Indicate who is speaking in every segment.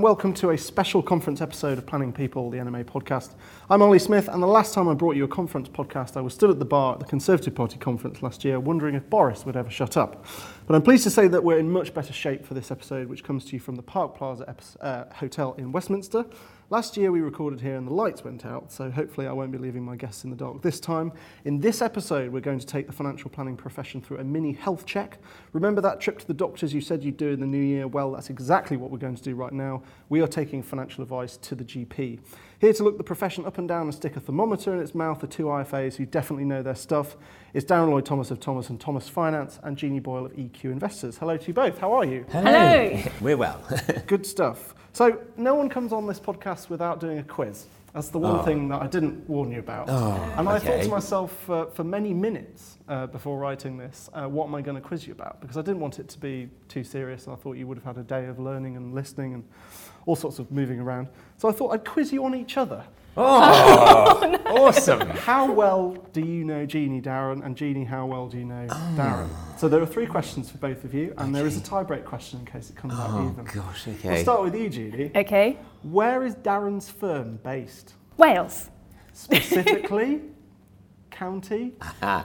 Speaker 1: and welcome to a special conference episode of Planning People, the NMA podcast. I'm Ollie Smith, and the last time I brought you a conference podcast, I was stood at the bar at the Conservative Party conference last year, wondering if Boris would ever shut up. But I'm pleased to say that we're in much better shape for this episode, which comes to you from the Park Plaza epi- uh, Hotel in Westminster. Last year we recorded here and the lights went out, so hopefully I won't be leaving my guests in the dark this time. In this episode, we're going to take the financial planning profession through a mini health check. Remember that trip to the doctors you said you'd do in the new year? Well, that's exactly what we're going to do right now. We are taking financial advice to the GP. Here to look the profession up and down and stick a thermometer in its mouth are two IFAs who definitely know their stuff. It's Darren Lloyd Thomas of Thomas and Thomas Finance and Jeannie Boyle of EQ Investors. Hello to you both. How are you?
Speaker 2: Hello.
Speaker 3: We're well.
Speaker 1: Good stuff. So, no one comes on this podcast without doing a quiz. That's the one
Speaker 3: Oh.
Speaker 1: thing that I didn't warn you about.
Speaker 3: Oh,
Speaker 1: and I thought to myself uh, for many minutes uh, before writing this, uh, what am I going to quiz you about? Because I didn't want it to be too serious. And I thought you would have had a day of learning and listening and all sorts of moving around. So I thought I'd quiz you on each other.
Speaker 3: Oh, awesome.
Speaker 1: How well do you know Jeannie, Darren? And Jeannie, how well do you know Darren? So there are three questions for both of you, and there is a tie-break question in case it comes out
Speaker 3: Oh,
Speaker 1: even.
Speaker 3: gosh,
Speaker 1: We'll start with you, Jeannie.
Speaker 2: Okay.
Speaker 1: Where is Darren's firm based?
Speaker 2: Wales.
Speaker 1: Specifically, county?
Speaker 3: Ah.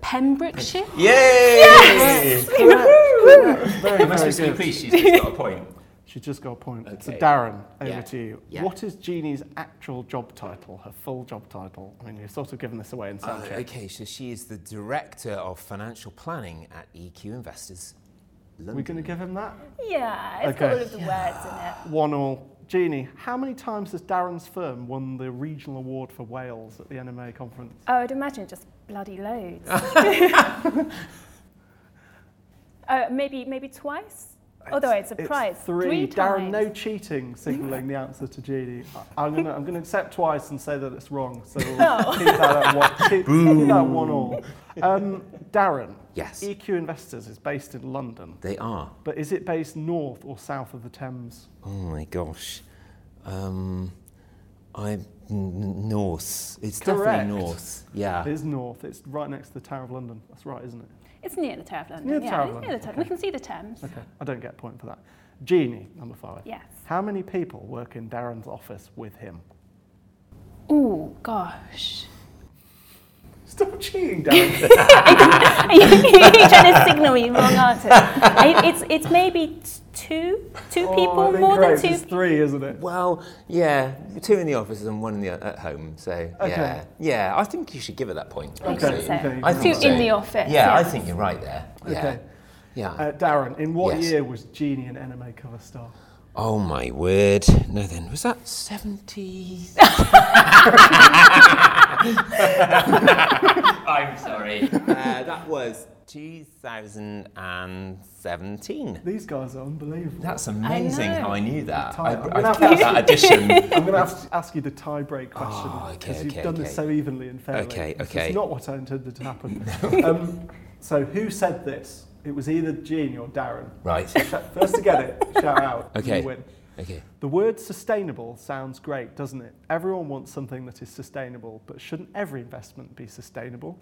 Speaker 2: Pembrokeshire.
Speaker 3: Yay!
Speaker 1: Correct. Correct. Very,
Speaker 3: I must
Speaker 1: very
Speaker 3: be so
Speaker 1: good.
Speaker 3: pleased she's just got a point.
Speaker 1: She just got a point. So Darren, over
Speaker 3: Yeah.
Speaker 1: to you.
Speaker 3: Yeah.
Speaker 1: What is Jeannie's actual job title, her full job title? I mean, you've sort of given this away in
Speaker 3: Uh,
Speaker 1: sound
Speaker 3: okay, so she is the Director of Financial Planning at EQ Investors.
Speaker 1: Are we going to give him that?
Speaker 2: Yeah, it's
Speaker 1: Okay.
Speaker 2: got all of the words in it.
Speaker 1: One all. Jeannie, how many times has Darren's firm won the regional award for Wales at the NMA conference?
Speaker 2: Oh, I would imagine just bloody loads. uh, maybe maybe twice. Although it's a
Speaker 1: It's
Speaker 2: prize.
Speaker 1: Three. Darren,
Speaker 2: times.
Speaker 1: no cheating, signalling the answer to Jeannie. I- I'm going to I'm gonna accept twice and say that it's wrong. So we'll
Speaker 2: Oh.
Speaker 1: keep that at one, keep, keep that one all. Um, Darren,
Speaker 3: Yes,
Speaker 1: EQ Investors is based in London,
Speaker 3: they are.
Speaker 1: but is it based north or south of the Thames?
Speaker 3: Oh my gosh. Um, I'm n- north. It's
Speaker 1: Correct.
Speaker 3: definitely north. Yeah.
Speaker 1: It is north. It's right next to the Tower of London. That's right, isn't it?
Speaker 2: It's near the Tower of London.
Speaker 1: Near the
Speaker 2: yeah,
Speaker 1: Tower of London,
Speaker 2: near the Tower.
Speaker 1: okay.
Speaker 2: We can see the Thames.
Speaker 1: Okay, I don't get a point for that. Jeannie, number five.
Speaker 2: Yes.
Speaker 1: How many people work in Darren's office with him?
Speaker 2: Oh gosh.
Speaker 1: Stop cheating, Darren.
Speaker 2: You're trying to signal me wrong answer. It's it's maybe t- two two
Speaker 1: Oh,
Speaker 2: people
Speaker 1: I
Speaker 2: more
Speaker 1: great.
Speaker 2: than two.
Speaker 1: It's three, isn't it?
Speaker 3: Well, yeah, two in the office and one in the, at home. So,
Speaker 1: Okay.
Speaker 3: yeah. Yeah, I think you should give it that point.
Speaker 2: I
Speaker 1: Okay,
Speaker 2: so.
Speaker 1: okay,
Speaker 3: I think
Speaker 2: Two
Speaker 3: so.
Speaker 2: in the office.
Speaker 3: Yeah, I think you're right there. Yeah.
Speaker 1: Okay.
Speaker 3: Yeah.
Speaker 1: Uh, Darren, in what
Speaker 3: Yes.
Speaker 1: year was Jeannie an NMA cover star?
Speaker 3: Oh my word. No, then was that 70? I'm sorry. Uh, that was 2017.
Speaker 1: These guys are unbelievable.
Speaker 3: That's amazing
Speaker 2: know.
Speaker 3: how I knew that. I,
Speaker 1: I'm
Speaker 3: I,
Speaker 1: gonna have
Speaker 3: I
Speaker 1: to
Speaker 3: that addition.
Speaker 1: I'm going to have to ask you the tie-break question
Speaker 3: Oh, okay,
Speaker 1: because you've
Speaker 3: okay,
Speaker 1: done this so evenly and fairly.
Speaker 3: Okay,
Speaker 1: This
Speaker 3: okay.
Speaker 1: is not what I intended to happen. um, so, who said this? It was either Jeannie or Darren.
Speaker 3: Right.
Speaker 1: First to get it, shout out.
Speaker 3: Okay.
Speaker 1: You win.
Speaker 3: Okay.
Speaker 1: The word sustainable sounds great, doesn't it? Everyone wants something that is sustainable, but shouldn't every investment be sustainable?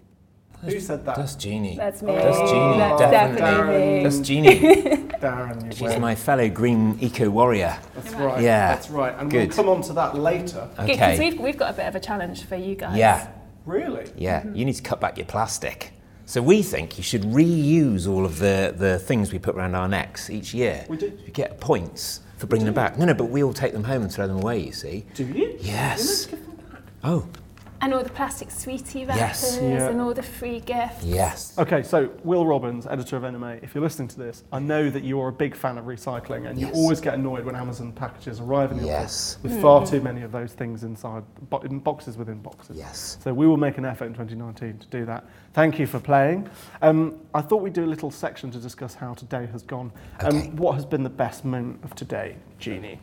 Speaker 1: Who said that?
Speaker 3: That's Jeannie.
Speaker 2: That's me.
Speaker 3: That's Jeannie,
Speaker 2: That's
Speaker 3: definitely.
Speaker 2: definitely me.
Speaker 3: That's Jeannie.
Speaker 1: Darren, you
Speaker 3: She's
Speaker 1: win.
Speaker 3: my fellow green eco warrior.
Speaker 1: That's right.
Speaker 3: Yeah.
Speaker 1: That's right. And
Speaker 3: Good.
Speaker 1: we'll come on to that later.
Speaker 3: Okay.
Speaker 2: Because we've, we've got a bit of a challenge for you guys.
Speaker 3: Yeah.
Speaker 1: Really?
Speaker 3: Yeah, you need to cut back your plastic. So we think you should reuse all of the, the things we put around our necks each year.
Speaker 1: We do.
Speaker 3: You get points for bringing them back. No, no, but we all take them home and throw them away, you see.
Speaker 1: Do you?
Speaker 3: Yes. Oh,
Speaker 2: And all the plastic sweetie wrappers
Speaker 3: Yes.
Speaker 1: Yeah.
Speaker 2: and all the free gifts.
Speaker 3: yes.
Speaker 1: Okay, so Will Robbins, editor of NMA, if you're listening to this, I know that you're a big fan of recycling and you always get annoyed when Amazon packages arrive in the
Speaker 3: Yes.
Speaker 1: office with far too many of those things inside, bo- in boxes within boxes.
Speaker 3: Yes.
Speaker 1: So we will make an effort in 2019 to do that. Thank you for playing. Um, I thought we'd do a little section to discuss how today has gone. Um, what has been the best moment of today, Jeannie?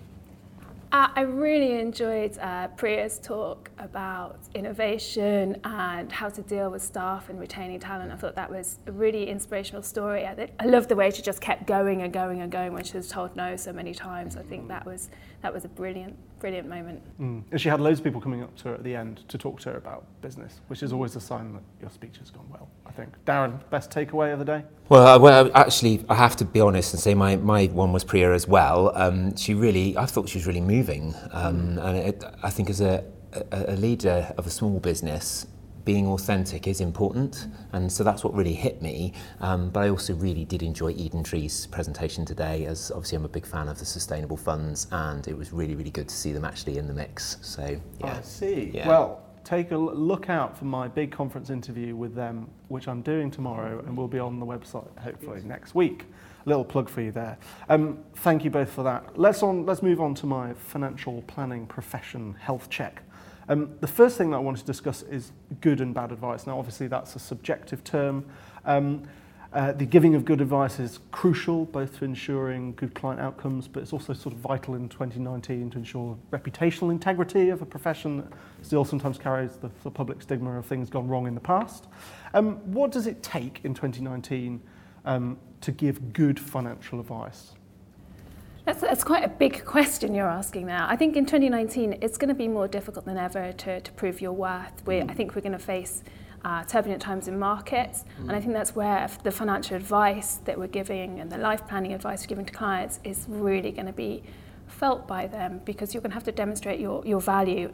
Speaker 2: Uh, I really enjoyed uh, Priya's talk about innovation and how to deal with staff and retaining talent. I thought that was a really inspirational story. I, think, I love the way she just kept going and going and going when she was told no so many times. I think that was that was a brilliant brilliant moment.
Speaker 1: Mm. And she had loads of people coming up to her at the end to talk to her about business, which is always a sign that your speech has gone well, I think. Darren, best takeaway of the day?
Speaker 3: Well, well, actually, I have to be honest and say my, my one was Priya as well. Um, she really, I thought she was really moving. Um, and it, I think as a, a, a leader of a small business, being authentic is important, and so that's what really hit me. Um, but I also really did enjoy EdenTree's presentation today, as obviously I'm a big fan of the sustainable funds, and it was really, really good to see them actually in the mix. So, yeah.
Speaker 1: I see.
Speaker 3: Yeah.
Speaker 1: Well, take a look out for my big conference interview with them, which I'm doing tomorrow and will be on the website hopefully next week. A Little plug for you there. Um, thank you both for that. Let's on. Let's move on to my financial planning profession health check. Um, the first thing that I want to discuss is good and bad advice. Now, obviously, that's a subjective term. Um, uh, the giving of good advice is crucial, both to ensuring good client outcomes, but it's also sort of vital in 2019 to ensure reputational integrity of a profession that still sometimes carries the, the public stigma of things gone wrong in the past. Um, what does it take in 2019 um, to give good financial advice?
Speaker 2: That's, that's quite a big question you're asking there. I think in 2019, it's going to be more difficult than ever to, to prove your worth. we I think we're going to face uh, turbulent times in markets, and I think that's where the financial advice that we're giving and the life planning advice we're giving to clients is really going to be felt by them because you're going to have to demonstrate your, your value.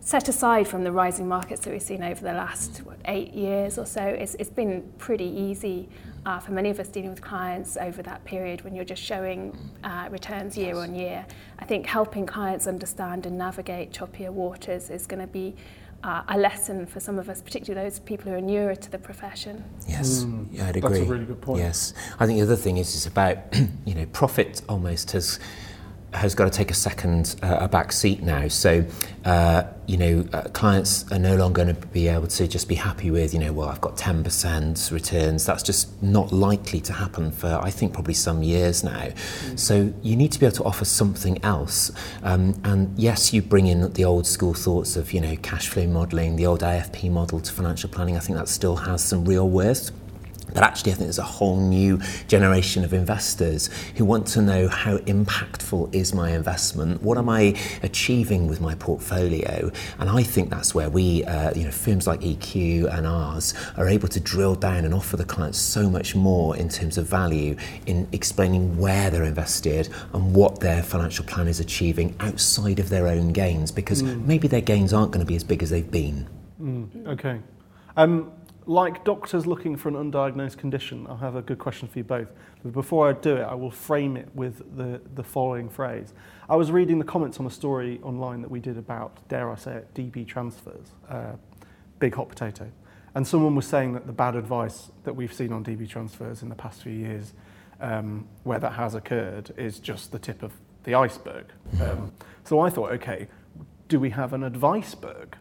Speaker 2: Set aside from the rising markets that we've seen over the last what, eight years or so, it's, it's been pretty easy uh, for many of us dealing with clients over that period when you're just showing uh, returns year on year. I think helping clients understand and navigate choppier waters is going to be uh, a lesson for some of us, particularly those people who are newer to the profession.
Speaker 3: Yes,
Speaker 1: Mm,
Speaker 3: yeah, I'd agree.
Speaker 1: that's a
Speaker 3: agree.
Speaker 1: really good point.
Speaker 3: Yes, I think the other thing is it's about you know profit almost has has got to take a second uh, a back seat now. So uh, you know uh, clients are no longer going to be able to just be happy with you know well I've got ten percent returns. That's just not likely to happen for I think probably some years now. So you need to be able to offer something else. Um, and yes, you bring in the old school thoughts of you know cash flow modelling, the old AFP model to financial planning. I think that still has some real worth. But actually, I think there's a whole new generation of investors who want to know how impactful is my investment? What am I achieving with my portfolio? And I think that's where we, uh, you know, firms like EQ and ours are able to drill down and offer the clients so much more in terms of value in explaining where they're invested and what their financial plan is achieving outside of their own gains, because maybe their gains aren't going to be as big as they've been.
Speaker 1: Okay. Um, like doctors looking for an undiagnosed condition, I have a good question for you both. But before I do it, I will frame it with the, the following phrase. I was reading the comments on a story online that we did about, dare I say it, DB transfers, uh, big hot potato. And someone was saying that the bad advice that we've seen on DB transfers in the past few years, um, where that has occurred, is just the tip of the iceberg. Um, so I thought, okay, do we have an advice adviceberg?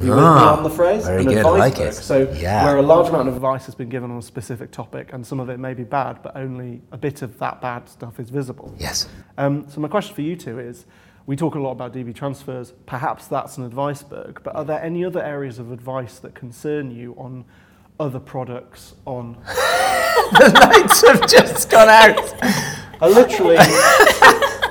Speaker 1: You with me
Speaker 3: Ah,
Speaker 1: on the phrase?
Speaker 3: very
Speaker 1: An
Speaker 3: good, I like
Speaker 1: adviceberg.
Speaker 3: it.
Speaker 1: So
Speaker 3: Yeah.
Speaker 1: where a large amount of advice has been given on a specific topic, and some of it may be bad, but only a bit of that bad stuff is visible.
Speaker 3: Yes.
Speaker 1: Um, so my question for you two is, we talk a lot about DB transfers. Perhaps that's an adviceberg, but are there any other areas of advice that concern you on other products? On
Speaker 3: the lights have just gone out.
Speaker 1: I literally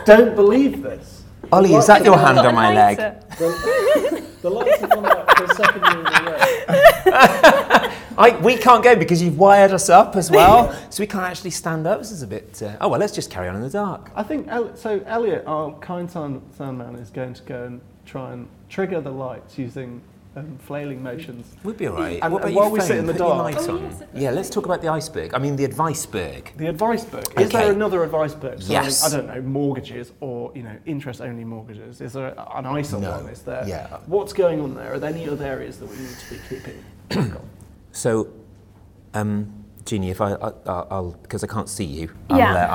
Speaker 1: don't believe this.
Speaker 3: Ollie, is that your hand on my leg?
Speaker 1: The, the lights have gone out second year in a row.
Speaker 3: I, we can't go because you've wired us up as well, so we can't actually stand up. This is a bit. Uh, oh well, let's just carry on in the dark.
Speaker 1: I think El- so. Elliot, our kind sound, sound man, is going to go and try and trigger the lights using um, flailing motions.
Speaker 3: We'd be all right.
Speaker 1: And-
Speaker 3: what about
Speaker 1: and
Speaker 3: you
Speaker 1: while we sit in the dark-
Speaker 2: Oh, yes,
Speaker 3: Yeah, let's talk about the iceberg. I mean, the adviceberg.
Speaker 1: The adviceberg. Is
Speaker 3: Okay.
Speaker 1: there another adviceberg? So,
Speaker 3: Yes.
Speaker 1: I don't know, mortgages or you know interest-only mortgages. Is there an ISA
Speaker 3: No.
Speaker 1: one? Is there?
Speaker 3: Yeah.
Speaker 1: What's going on there? Are there any other areas that we need to be keeping track?
Speaker 3: So, um, Jeannie, if I, I I'll because I can't see you. I'll,
Speaker 2: Yeah.
Speaker 3: uh,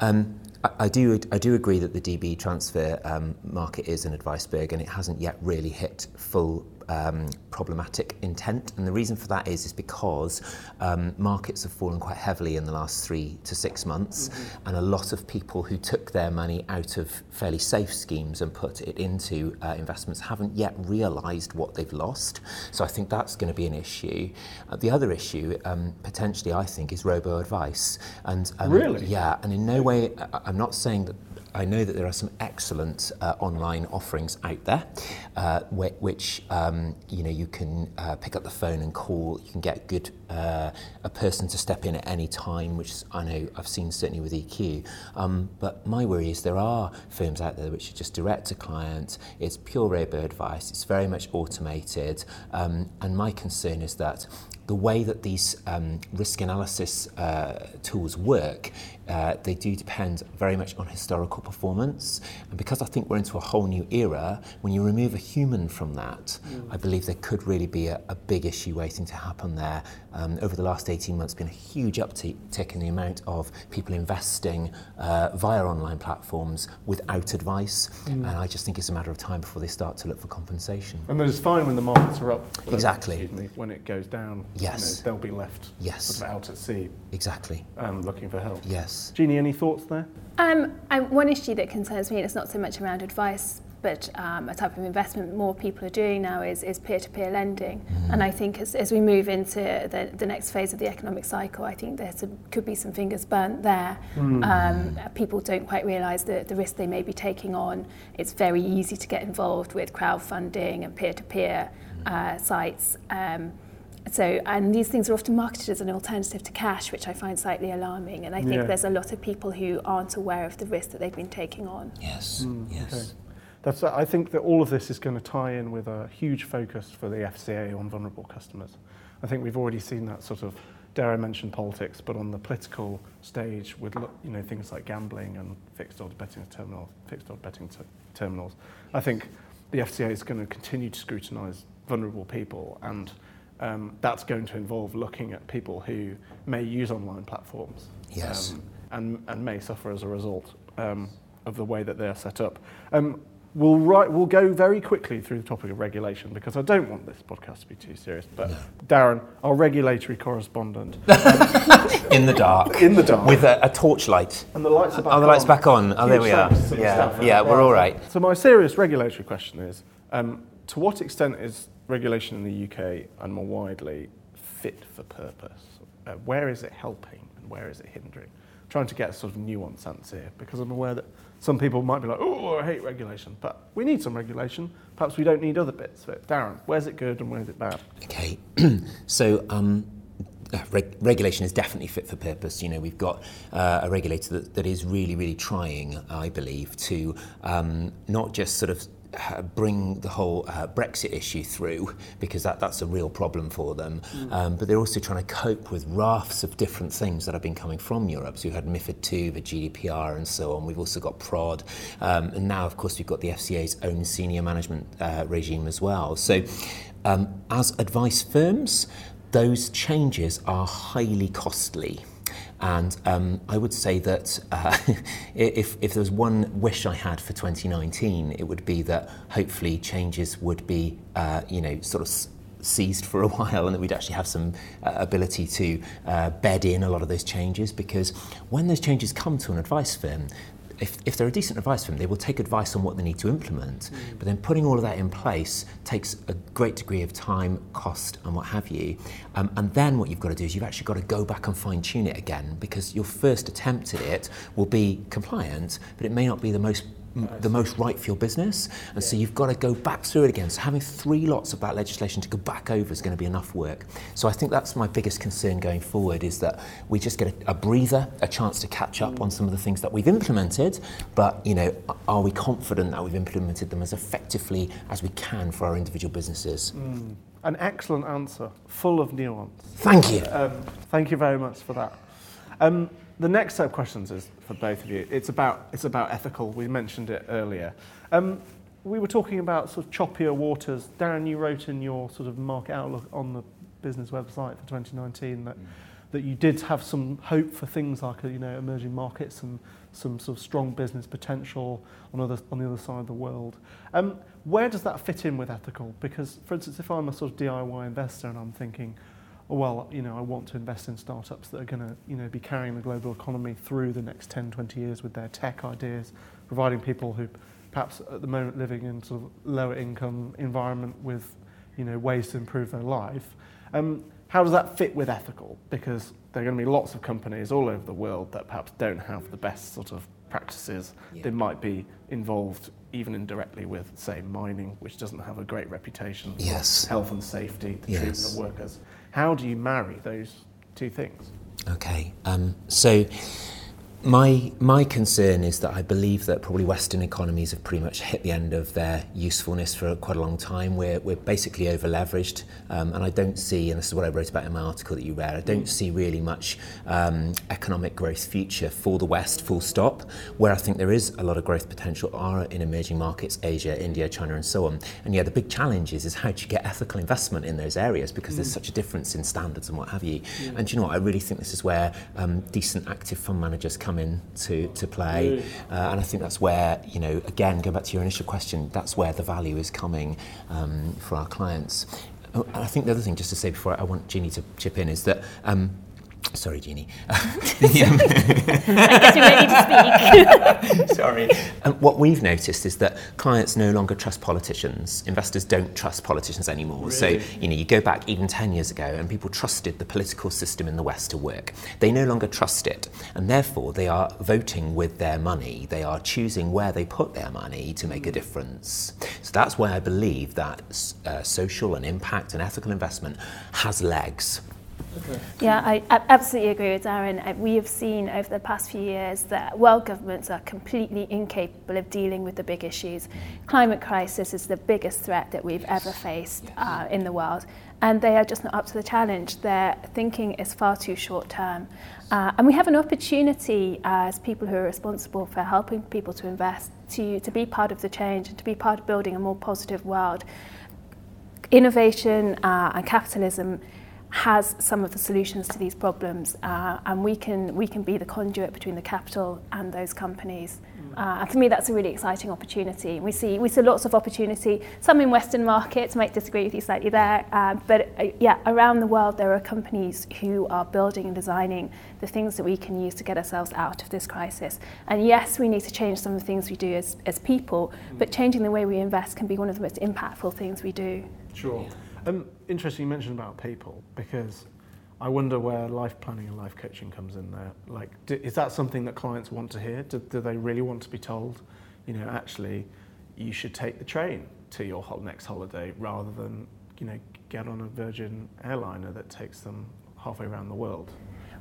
Speaker 3: I'll, um, I, I do I do agree that the DB transfer um, market is an adviceberg and it hasn't yet really hit full um, problematic intent. And the reason for that is is because um, markets have fallen quite heavily in the last three to six months, and a lot of people who took their money out of fairly safe schemes and put it into uh, investments haven't yet realised what they've lost. So I think that's going to be an issue. Uh, the other issue, um, potentially, I think, is robo advice. And um,
Speaker 1: Really?
Speaker 3: yeah, and in no way, I- I'm not saying that I know that there are some excellent uh, online offerings out there, uh, which um, you know you can uh, pick up the phone and call. You can get good uh, a person to step in at any time, which I know I've seen certainly with EQ. Um, but my worry is there are firms out there which are just direct to client. It's pure robo advice. It's very much automated, um, and my concern is that the way that these um, risk analysis uh, tools work, uh, they do depend very much on historical performance. And because I think we're into a whole new era, when you remove a human from that, mm. I believe there could really be a, a big issue waiting to happen there. Um, over the last 18 months, been a huge uptick in the amount of people investing uh, via online platforms without advice. Mm. And I just think it's a matter of time before they start to look for compensation.
Speaker 1: And it's fine when the markets are up.
Speaker 3: Exactly.
Speaker 1: When it goes down,
Speaker 3: yes.
Speaker 1: You know, they'll be left
Speaker 3: yes.
Speaker 1: sort of out at sea.
Speaker 3: Exactly.
Speaker 1: Um, looking for help.
Speaker 3: Yes.
Speaker 1: Jeannie, any thoughts there?
Speaker 2: Um, one issue that concerns me, and it's not so much around advice, but um, a type of investment more people are doing now is, is peer-to-peer lending. Mm. And I think as, as we move into the, the next phase of the economic cycle, I think there could be some fingers burnt there. Mm. Um, people don't quite realise the, the risk they may be taking on. It's very easy to get involved with crowdfunding and peer-to-peer uh, sites. Um, so, and these things are often marketed as an alternative to cash, which I find slightly alarming. And I think yeah. there's a lot of people who aren't aware of the risk that they've been taking on.
Speaker 3: Yes, mm, yes. Okay.
Speaker 1: that's, I think that all of this is going to tie in with a huge focus for the FCA on vulnerable customers. I think we've already seen that sort of, dare I mention politics, but on the political stage with you know things like gambling and fixed odds betting terminals, fixed odds betting ter terminals. I think the FCA is going to continue to scrutinise vulnerable people and um, that's going to involve looking at people who may use online platforms
Speaker 3: yes. um,
Speaker 1: and, and may suffer as a result um, of the way that they are set up. Um, we'll, write, we'll go very quickly through the topic of regulation because I don't want this podcast to be too serious. But no. Darren, our regulatory correspondent,
Speaker 3: in the dark,
Speaker 1: in the dark,
Speaker 3: with a, a torchlight,
Speaker 1: and the lights are back.
Speaker 3: Oh, the lights back on. Oh, there we are. Yeah, yeah, we're all right.
Speaker 1: So my serious regulatory question is: um, To what extent is regulation in the UK and more widely fit for purpose? Uh, where is it helping and where is it hindering? I'm trying to get a sort of nuance answer here because I'm aware that some people might be like, oh, I hate regulation, but we need some regulation. Perhaps we don't need other bits of it. Darren, where's it good and where's it bad?
Speaker 3: Okay, so um, uh, reg- regulation is definitely fit for purpose. You know, we've got uh, a regulator that, that is really, really trying, I believe, to um, not just sort of uh, bring the whole uh, Brexit issue through because that, that's a real problem for them. Mm. Um, but they're also trying to cope with rafts of different things that have been coming from Europe. So we've had MIFID II, the GDPR, and so on. We've also got PROD. Um, and now, of course, we've got the FCA's own senior management uh, regime as well. So, um, as advice firms, those changes are highly costly. And um, I would say that uh, if, if there was one wish I had for 2019, it would be that hopefully changes would be, uh, you know, sort of seized for a while and that we'd actually have some uh, ability to uh, bed in a lot of those changes. Because when those changes come to an advice firm if, if they're a decent advice firm, they will take advice on what they need to implement. Mm. But then putting all of that in place takes a great degree of time, cost, and what have you. Um, and then what you've got to do is you've actually got to go back and fine tune it again because your first attempt at it will be compliant, but it may not be the most the most right for your business. And so you've got to go back through it again. So having three lots of that legislation to go back over is going to be enough work. So I think that's my biggest concern going forward is that we just get a, a breather, a chance to catch up on some of the things that we've implemented. But, you know, are we confident that we've implemented them as effectively as we can for our individual businesses?
Speaker 1: Mm. An excellent answer, full of nuance.
Speaker 3: Thank you.
Speaker 1: Um, thank you very much for that. Um, the next set of questions is for both of you. It's about, it's about ethical. We mentioned it earlier. Um, we were talking about sort of choppier waters. Darren, you wrote in your sort of market outlook on the business website for 2019 that, mm. that you did have some hope for things like you know emerging markets and some sort of strong business potential on, other, on the other side of the world. Um, where does that fit in with ethical? Because, for instance, if I'm a sort of DIY investor and I'm thinking, well, you know, I want to invest in startups that are going to, you know, be carrying the global economy through the next 10, 20 years with their tech ideas, providing people who perhaps at the moment living in sort of lower income environment with, you know, ways to improve their life. Um, how does that fit with ethical? Because there are going to be lots of companies all over the world that perhaps don't have the best sort of practices
Speaker 3: Yeah.
Speaker 1: that might be involved even indirectly with, say, mining, which doesn't have a great reputation
Speaker 3: Yes.
Speaker 1: health and safety, the treatment of workers. How do you marry those two things?
Speaker 3: Okay, um, so my my concern is that I believe that probably Western economies have pretty much hit the end of their usefulness for quite a long time. We're we're basically over leveraged, um, and I don't see, and this is what I wrote about in my article that you read. I don't see really much um, economic growth future for the West. Full stop. Where I think there is a lot of growth potential are in emerging markets, Asia, India, China, and so on. And yeah, the big challenge is is how do you get ethical investment in those areas because there's such a difference in standards and what have you. And do you know what? I really think this is where um, decent active fund managers come in to, to play. Uh, and I think that's where, you know, again, going back to your initial question, that's where the value is coming um, for our clients. Oh, I think the other thing, just to say before I want Jeannie to chip in, is that. Um, Sorry, Jeannie.
Speaker 2: I guess you're ready to speak.
Speaker 3: Sorry. Um, what we've noticed is that clients no longer trust politicians. Investors don't trust politicians anymore. So, you know, you go back even 10 years ago and people trusted the political system in the West to work. They no longer trust it. And therefore, they are voting with their money. They are choosing where they put their money to make a difference. So that's why I believe that uh, social and impact and ethical investment has legs.
Speaker 2: Yeah, I I absolutely agree with Darren. We have seen over the past few years that world governments are completely incapable of dealing with the big issues. Climate crisis is the biggest threat that we've ever faced uh, in the world, and they are just not up to the challenge. Their thinking is far too short term. Uh, and we have an opportunity as people who are responsible for helping people to invest to, to be part of the change and to be part of building a more positive world innovation uh, and capitalism has some of the solutions to these problems, uh, and we can we can be the conduit between the capital and those companies. Uh, and for me, that's a really exciting opportunity. We see we see lots of opportunity. Some in Western markets might disagree with you slightly there, uh, but uh, yeah, around the world there are companies who are building and designing the things that we can use to get ourselves out of this crisis. And yes, we need to change some of the things we do as as people, but changing the way we invest can be one of the most impactful things we do.
Speaker 1: Sure. Um, interesting you mentioned about people because I wonder where life planning and life coaching comes in there. Like, do, is that something that clients want to hear? Do, do they really want to be told, you know, actually, you should take the train to your hol- next holiday rather than, you know, get on a Virgin airliner that takes them halfway around the world?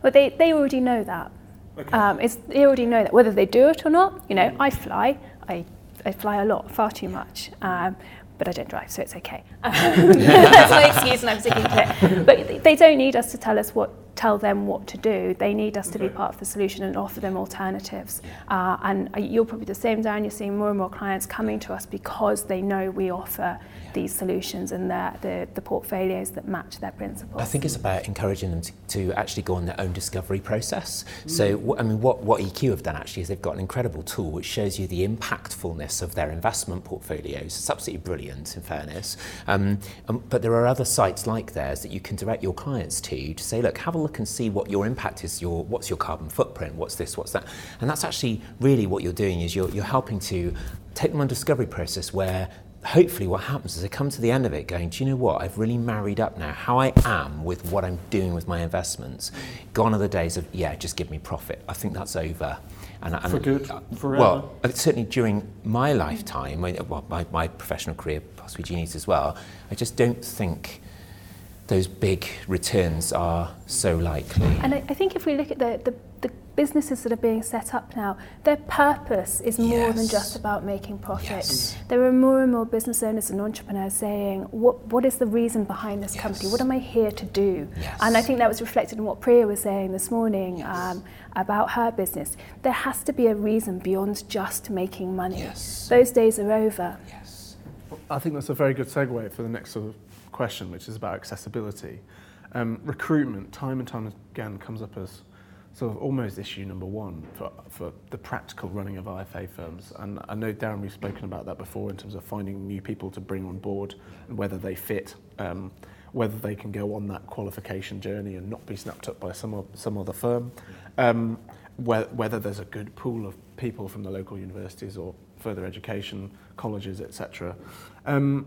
Speaker 2: Well, they, they already know that.
Speaker 1: Okay.
Speaker 2: Um, it's, they already know that. Whether they do it or not, you know, I fly. I, I fly a lot, far too much. Um, but I don't drive, so it's okay. That's my excuse, and I'm sticking to it. But they- they don't need us to tell us what, tell them what to do. They need us to be part of the solution and offer them alternatives. Uh, and you're probably the same, Darren. You're seeing more and more clients coming to us because they know we offer these solutions and the, the, the portfolios that match their principles.
Speaker 3: I think it's about encouraging them to, to actually go on their own discovery process. So, I mean, what, what EQ have done actually is they've got an incredible tool which shows you the impactfulness of their investment portfolios. It's absolutely brilliant, in fairness. Um, um, but there are other sites like theirs that you can direct your clients to to say, look, have a look and see what your impact is. Your what's your carbon footprint? What's this? What's that? And that's actually really what you're doing is you're, you're helping to take them on a discovery process where hopefully what happens is they come to the end of it going, do you know what? I've really married up now how I am with what I'm doing with my investments. Gone are the days of, yeah, just give me profit. I think that's over. And, and,
Speaker 1: For good, forever?
Speaker 3: Well, uh, certainly during my lifetime, my, well, my, my professional career, possibly Jeannie's as well, I just don't think those big returns are so likely.
Speaker 2: And I, I think if we look at the, the, the businesses that are being set up now, their purpose is more than just about making profit.
Speaker 3: Yes.
Speaker 2: There are more and more business owners and entrepreneurs saying, what, what is the reason behind this company? What am I here to do?
Speaker 3: Yes.
Speaker 2: And I think that was reflected in what Priya was saying this morning um, about her business. There has to be a reason beyond just making money.
Speaker 3: Yes.
Speaker 2: Those days are over.
Speaker 3: Yes.
Speaker 1: I think that's a very good segue for the next sort of question, which is about accessibility. Um, recruitment, time and time again, comes up as sort of almost issue number one for, for the practical running of IFA firms. And I know, Darren, we've spoken about that before in terms of finding new people to bring on board and whether they fit, um, whether they can go on that qualification journey and not be snapped up by some, some other firm, um, whe- whether there's a good pool of people from the local universities or further education, colleges, etc. Um,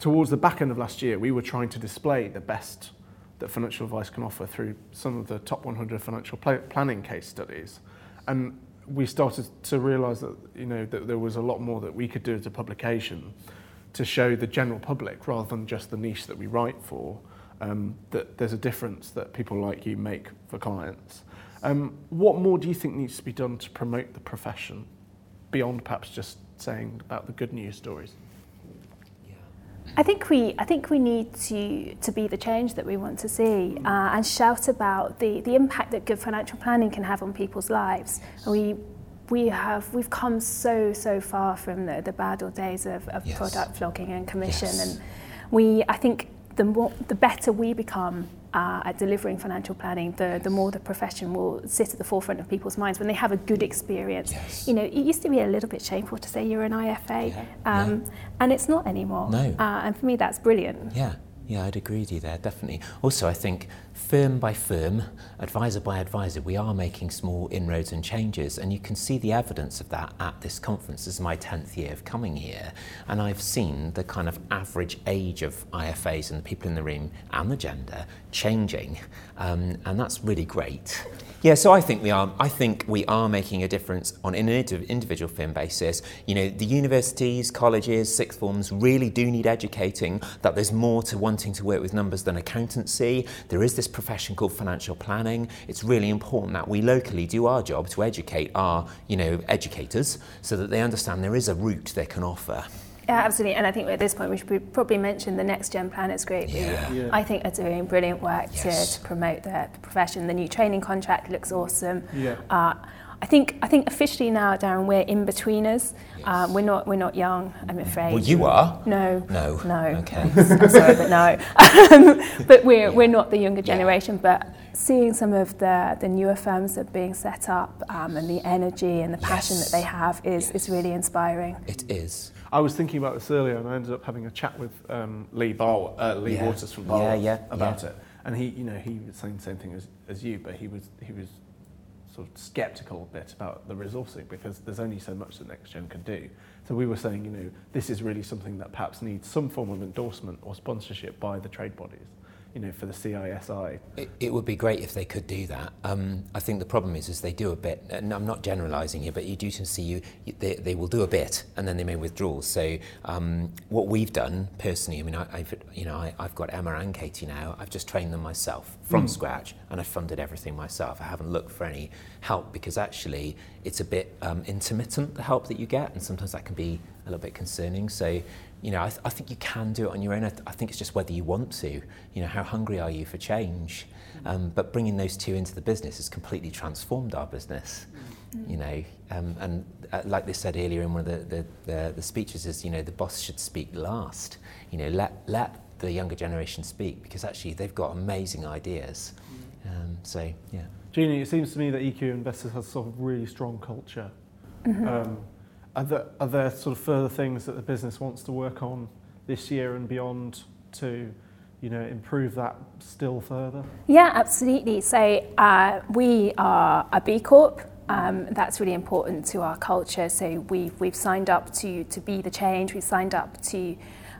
Speaker 1: towards the back end of last year, we were trying to display the best that financial advice can offer through some of the top 100 financial pla- planning case studies. And we started to realise that you know that there was a lot more that we could do as a publication to show the general public rather than just the niche that we write for um, that there's a difference that people like you make for clients. Um, what more do you think needs to be done to promote the profession beyond perhaps just saying about the good news stories?
Speaker 2: I think we I think we need to to be the change that we want to see uh, and shout about the the impact that good financial planning can have on people's lives. We we have we've come so so far from the, the bad old days of, of
Speaker 3: Yes.
Speaker 2: product flogging and commission
Speaker 3: Yes.
Speaker 2: and we I think the more the better we become uh, at delivering financial planning, the, the more the profession will sit at the forefront of people's minds when they have a good experience.
Speaker 3: Yes.
Speaker 2: You know, it used to be a little bit shameful to say you're an IFA,
Speaker 3: Yeah,
Speaker 2: um, and it's not anymore.
Speaker 3: No.
Speaker 2: Uh, and for me, that's brilliant.
Speaker 3: Yeah, yeah, I'd agree with you there, definitely. Also, I think firm by firm, advisor by advisor, we are making small inroads and changes, and you can see the evidence of that at this conference. This is my 10th year of coming here, and I've seen the kind of average age of IFAs and the people in the room and the gender changing, um, and that's really great. Yeah, so I think we are. I think we are making a difference on an individual firm basis. You know, the universities, colleges, sixth forms really do need educating. That there's more to wanting to work with numbers than accountancy. There is this profession called financial planning. It's really important that we locally do our job to educate our, you know, educators so that they understand there is a route they can offer.
Speaker 2: Yeah, absolutely. And I think at this point we should probably mention the Next Gen Planners Group. who
Speaker 3: Yeah.
Speaker 1: Yeah.
Speaker 2: I think are doing brilliant work
Speaker 3: Yes.
Speaker 2: to, to promote the, the profession. The new training contract looks awesome.
Speaker 1: Yeah.
Speaker 2: Uh, I think I think officially now, Darren, we're in betweeners. Um, we're not we're not young. I'm afraid.
Speaker 3: Well, you are.
Speaker 2: No.
Speaker 3: No.
Speaker 2: No.
Speaker 3: Okay.
Speaker 2: I'm sorry, but no. Um, but we're, we're not the younger generation. But seeing some of the, the newer firms that are being set up um, and the energy and the passion
Speaker 3: Yes.
Speaker 2: that they have is, is really inspiring.
Speaker 3: It is.
Speaker 1: I was thinking about this earlier, and I ended up having a chat with um, Lee Bar, uh, Lee
Speaker 3: Yeah.
Speaker 1: Waters from Bar
Speaker 3: yeah,
Speaker 1: about
Speaker 3: yeah.
Speaker 1: it, and he, you know, he was saying the same thing as, as you, but he was he was sort of sceptical a bit about the resourcing because there's only so much that NextGen can do. So we were saying, you know, this is really something that perhaps needs some form of endorsement or sponsorship by the trade bodies, you know, for the CISI.
Speaker 3: It, it would be great if they could do that. Um, I think the problem is, is they do a bit, and I'm not generalising here, but you do see you, they, they will do a bit and then they may withdraw. So um, what we've done personally, I mean, I, I've, you know, I, I've got Emma and Katie now. I've just trained them myself from scratch, and I've funded everything myself. I haven't looked for any help because actually it's a bit um, intermittent the help that you get, and sometimes that can be a little bit concerning. So you know, I, th- I think you can do it on your own. I, th- I think it's just whether you want to. You know, how hungry are you for change? Um, but bringing those two into the business has completely transformed our business. You know, um, and uh, like they said earlier in one of the, the, the, the speeches, is you know the boss should speak last. You know, let let the younger generation speak because actually they've got amazing ideas. Um, so yeah.
Speaker 1: Jeannie, it seems to me that EQ Investors has sort of really strong culture. Um, are, there, are there sort of further things that the business wants to work on this year and beyond to, you know, improve that still further?
Speaker 2: Yeah, absolutely. So uh, we are a B Corp. Um, that's really important to our culture. So we've, we've signed up to, to be the change. We've signed up to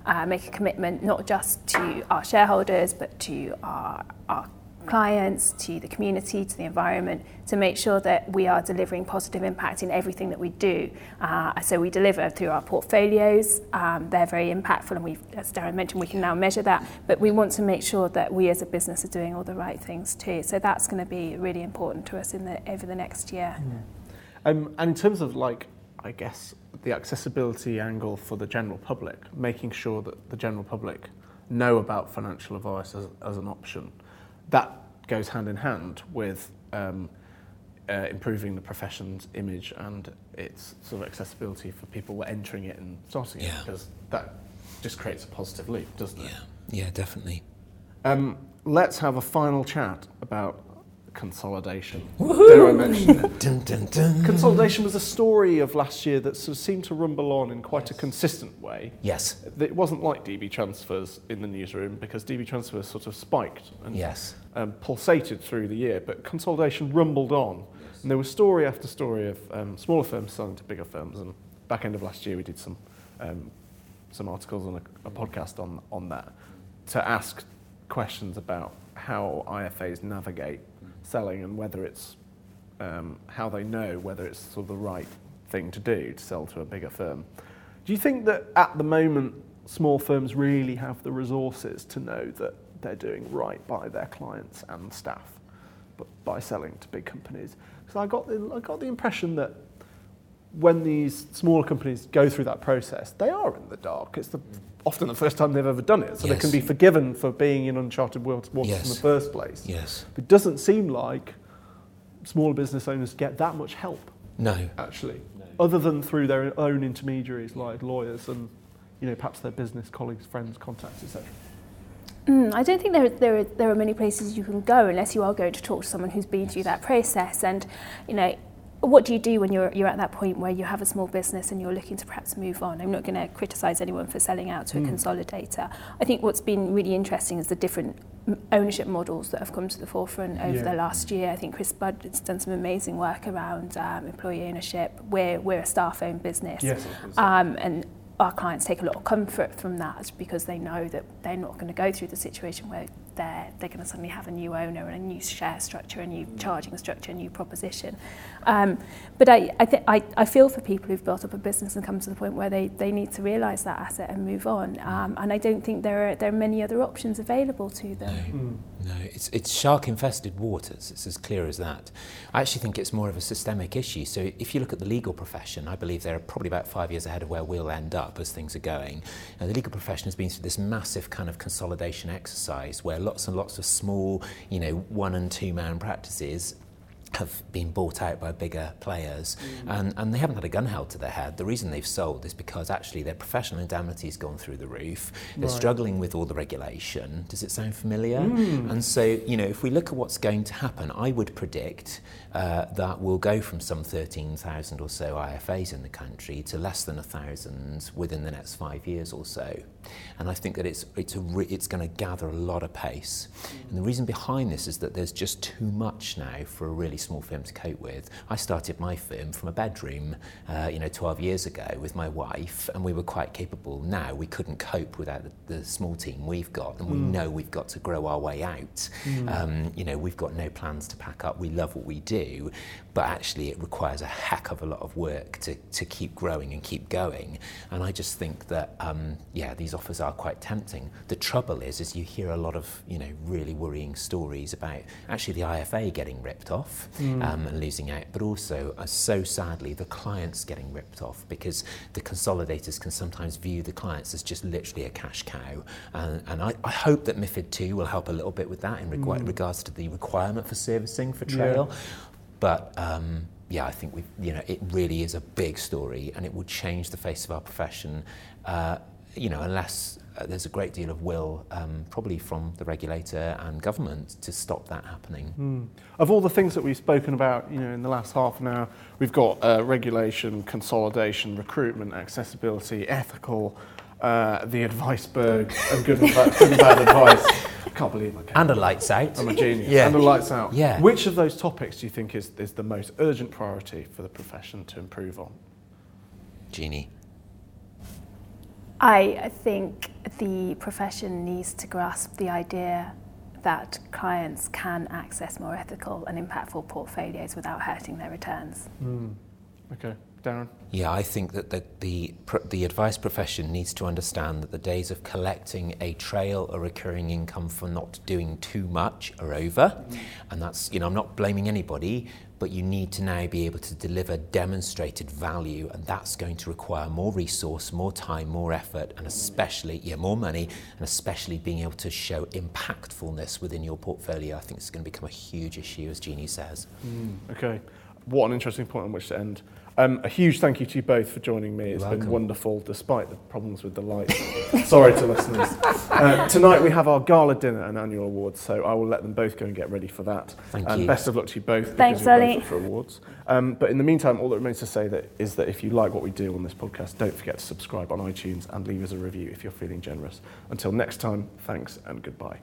Speaker 2: uh, make a commitment not just to our shareholders, but to our, our clients, to the community, to the environment, to make sure that we are delivering positive impact in everything that we do. Uh, so we deliver through our portfolios. Um, they're very impactful, and we, as Darren mentioned, we can now measure that. But we want to make sure that we as a business are doing all the right things too. So that's going to be really important to us in the over the next year.
Speaker 1: Um, and in terms of like, I guess, the accessibility angle for the general public, making sure that the general public know about financial advice as, as an option, that goes hand in hand with um, uh, improving the profession's image and its sort of accessibility for people entering it and starting it, because that just creates a positive loop, doesn't it?
Speaker 3: Yeah. Yeah, definitely.
Speaker 1: Um, let's have a final chat about consolidation. Dare I mention it?
Speaker 3: Dun, dun, dun.
Speaker 1: Consolidation was a story of last year that sort of seemed to rumble on in quite a consistent way.
Speaker 3: Yes.
Speaker 1: It wasn't like DB transfers in the newsroom because DB transfers sort of spiked and
Speaker 3: Yes.
Speaker 1: um, pulsated through the year, but consolidation rumbled on. And there was story after story of um, smaller firms selling to bigger firms. And back end of last year, we did some um, some articles on a, a podcast on on that to ask questions about how IFAs navigate selling and whether it's um, how they know whether it's sort of the right thing to do to sell to a bigger firm. Do you think that at the moment small firms really have the resources to know that they're doing right by their clients and staff, but by selling to big companies? Because I got the, I got the impression that when these smaller companies go through that process, they are in the dark. It's the, often the first time they've ever done it, so
Speaker 3: Yes.
Speaker 1: they can be forgiven for being in uncharted waters in the first place.
Speaker 3: Yes.
Speaker 1: It doesn't seem like smaller business owners get that much help,
Speaker 3: No.
Speaker 1: actually, other than through their own intermediaries like lawyers and, you know, perhaps their business colleagues, friends, contacts, etc.
Speaker 2: Mm, I don't think there, there, are, there are many places you can go unless you are going to talk to someone who's been through that process. And, you know, what do you do when you're, you're at that point where you have a small business and you're looking to perhaps move on? I'm not going to criticise anyone for selling out to a consolidator. I think what's been really interesting is the different ownership models that have come to the forefront over
Speaker 1: Yeah.
Speaker 2: the last year. I think Chris Budd has done some amazing work around um, employee ownership. We're, we're a staff-owned business.
Speaker 1: Yes.
Speaker 2: Um, and our clients take a lot of comfort from that because they know that they're not going to go through the situation where they're, they're going to suddenly have a new owner and a new share structure, a new charging structure, a new proposition. Um, but I, I, th- I, I feel for people who've built up a business and come to the point where they, they need to realise that asset and move on. Um, and I don't think there are, there are many other options available to them.
Speaker 3: No, no, it's, it's shark infested waters. It's as clear as that. I actually think it's more of a systemic issue. So, if you look at the legal profession, I believe they're probably about five years ahead of where we'll end up as things are going. And the legal profession has been through this massive kind of consolidation exercise where lots and lots of small, you know, one and two man practices have been bought out by bigger players and, and they haven't had a gun held to their head. The reason they've sold is because actually their professional indemnity has gone through the roof. They're
Speaker 1: Right.
Speaker 3: struggling with all the regulation. Does it sound familiar? And so, you know, if we look at what's going to happen, I would predict uh, that we'll go from some 13,000 or so IFAs in the country to less than a thousand within the next five years or so. And I think that it's, it's, a re- it's going to gather a lot of pace. And the reason behind this is that there's just too much now for a really small firm to cope with. I started my firm from a bedroom, uh, you know, 12 years ago with my wife, and we were quite capable. Now we couldn't cope without the, the small team we've got, and we know we've got to grow our way out. Um, you know, we've got no plans to pack up. We love what we do, but actually it requires a heck of a lot of work to, to keep growing and keep going. And I just think that, um, yeah, these offers are quite tempting. The trouble is, is you hear a lot of, you know, really worrying stories about actually the IFA getting ripped off um, and losing out, but also, uh, so sadly, the clients getting ripped off because the consolidators can sometimes view the clients as just literally a cash cow. And, and I, I hope that MIFID 2 will help a little bit with that in regu- regards to the requirement for servicing for trail. But um, yeah, I think we, you know, it really is a big story, and it will change the face of our profession. Uh, you know, unless uh, there's a great deal of will, um, probably from the regulator and government, to stop that happening.
Speaker 1: Of all the things that we've spoken about, you know, in the last half an hour, we've got uh, regulation, consolidation, recruitment, accessibility, ethical, uh, the advice berg, and good and bad, good and bad advice. I can't believe I can.
Speaker 3: And a lights out.
Speaker 1: I'm a genius.
Speaker 3: Yeah.
Speaker 1: And the lights out.
Speaker 3: Yeah.
Speaker 1: Which of those topics do you think is, is the most urgent priority for the profession to improve on?
Speaker 3: Jeannie.
Speaker 2: I think the profession needs to grasp the idea that clients can access more ethical and impactful portfolios without hurting their returns. Hmm.
Speaker 1: Okay, Darren.
Speaker 3: Yeah, I think that the, the, the advice profession needs to understand that the days of collecting a trail or recurring income for not doing too much are over. And that's, you know, I'm not blaming anybody, but you need to now be able to deliver demonstrated value, and that's going to require more resource, more time, more effort, and especially, yeah, more money, and especially being able to show impactfulness within your portfolio. I think it's going to become a huge issue, as Jeannie says.
Speaker 1: Mm, okay, what an interesting point on which to end. Um, a huge thank you to you both for joining me. It's
Speaker 3: You're
Speaker 1: been wonderful, despite the problems with the lights. Sorry to listeners. Uh, tonight we have our gala dinner and annual awards, so I will let them both go and get ready for that.
Speaker 3: Thank
Speaker 1: and
Speaker 3: you.
Speaker 1: best of luck to you both.
Speaker 2: Thanks,
Speaker 1: you're
Speaker 2: Ollie.
Speaker 1: for awards. Um, but in the meantime, all that remains to say that is that if you like what we do on this podcast, don't forget to subscribe on iTunes and leave us a review if you're feeling generous. Until next time, thanks and goodbye.